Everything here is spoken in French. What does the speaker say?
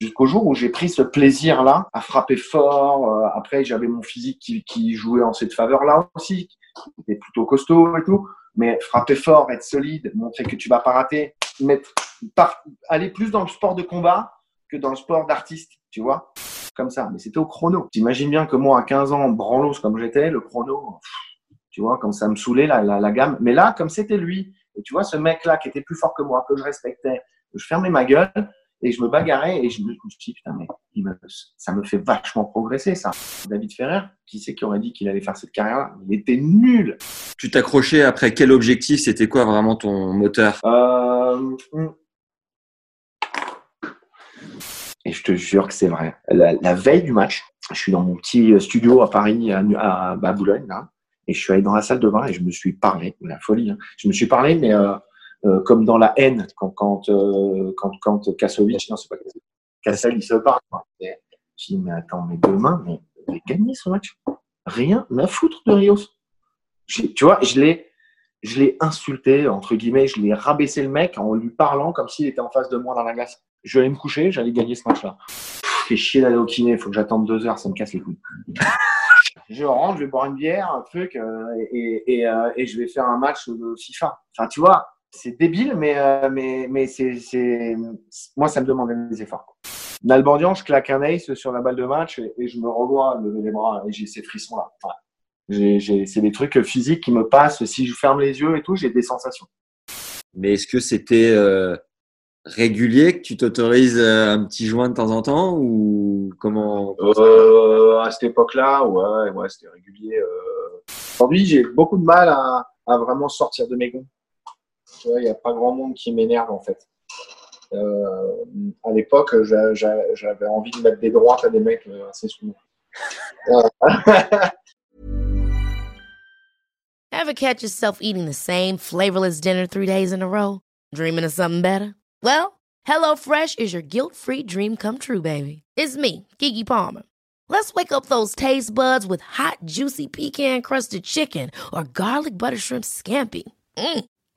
Jusqu'au jour où j'ai pris ce plaisir-là à frapper fort. Euh, après, j'avais mon physique qui, qui jouait en cette faveur-là aussi. C'était plutôt costaud et tout. Mais frapper fort, être solide, montrer que tu vas pas rater, mettre, par- aller plus dans le sport de combat que dans le sport d'artiste, tu vois Comme ça. Mais c'était au chrono. T'imagines bien que moi, à 15 ans, branlos comme j'étais, le chrono, tu vois, comme ça me saoulait la, la, la gamme. Mais là, comme c'était lui, et tu vois, ce mec-là qui était plus fort que moi, que je respectais, je fermais ma gueule et je me bagarrais et je me, je me suis dit, putain, mais il me- ça me fait vachement progresser, ça. David Ferrer, qui c'est qui aurait dit qu'il allait faire cette carrière-là? Il était nul. Tu t'accrochais après quel objectif? C'était quoi vraiment ton moteur? Euh, hum. Et je te jure que c'est vrai. La, la veille du match, je suis dans mon petit studio à Paris, à, à, à Boulogne, là, et je suis allé dans la salle de bain et je me suis parlé, la folie. hein. Je me suis parlé, mais euh, euh, comme dans la haine, quand quand euh, quand, quand Kassovic, non c'est pas Kassel, il se parle. Je dis mais attends, mais demain, mais on va gagner ce match. Rien à foutre de Rios. Tu vois, je l'ai je l'ai insulté, entre guillemets, je l'ai rabaissé le mec en lui parlant comme s'il était en face de moi dans la glace. Je vais aller me coucher, j'allais gagner ce match-là. Fait chier d'aller au kiné, il faut que j'attende deux heures, ça me casse les couilles. je rentre, je vais boire une bière, un truc, euh, et, et je vais faire un match de FIFA. Enfin, tu vois, c'est débile, mais, euh, mais, mais c'est, c'est, moi, ça me demandait des efforts. Nalbandian, je claque un ace sur la balle de match et, et je me revois lever les bras et j'ai ces frissons-là. J'ai, c'est des trucs physiques qui me passent. Si je ferme les yeux et tout, j'ai des sensations. Mais est-ce que c'était euh, régulier que tu t'autorises euh, un petit joint de temps en temps ou comment? Euh, à cette époque-là, ouais, ouais, c'était régulier. euh. Aujourd'hui, j'ai beaucoup de mal à, à vraiment sortir de mes gonds. Tu vois, il n'y a pas grand monde qui m'énerve en fait. Euh, à l'époque, j'a- j'a- j'avais envie de mettre des droites à des mecs euh, assez souvent. Ever catch yourself eating the same flavorless dinner three days in a row? Dreaming of something better? Well, HelloFresh is your guilt-free dream come true, baby. It's me, Kiki Palmer. Let's wake up those taste buds with hot, juicy pecan-crusted chicken or garlic butter shrimp scampi. Mm.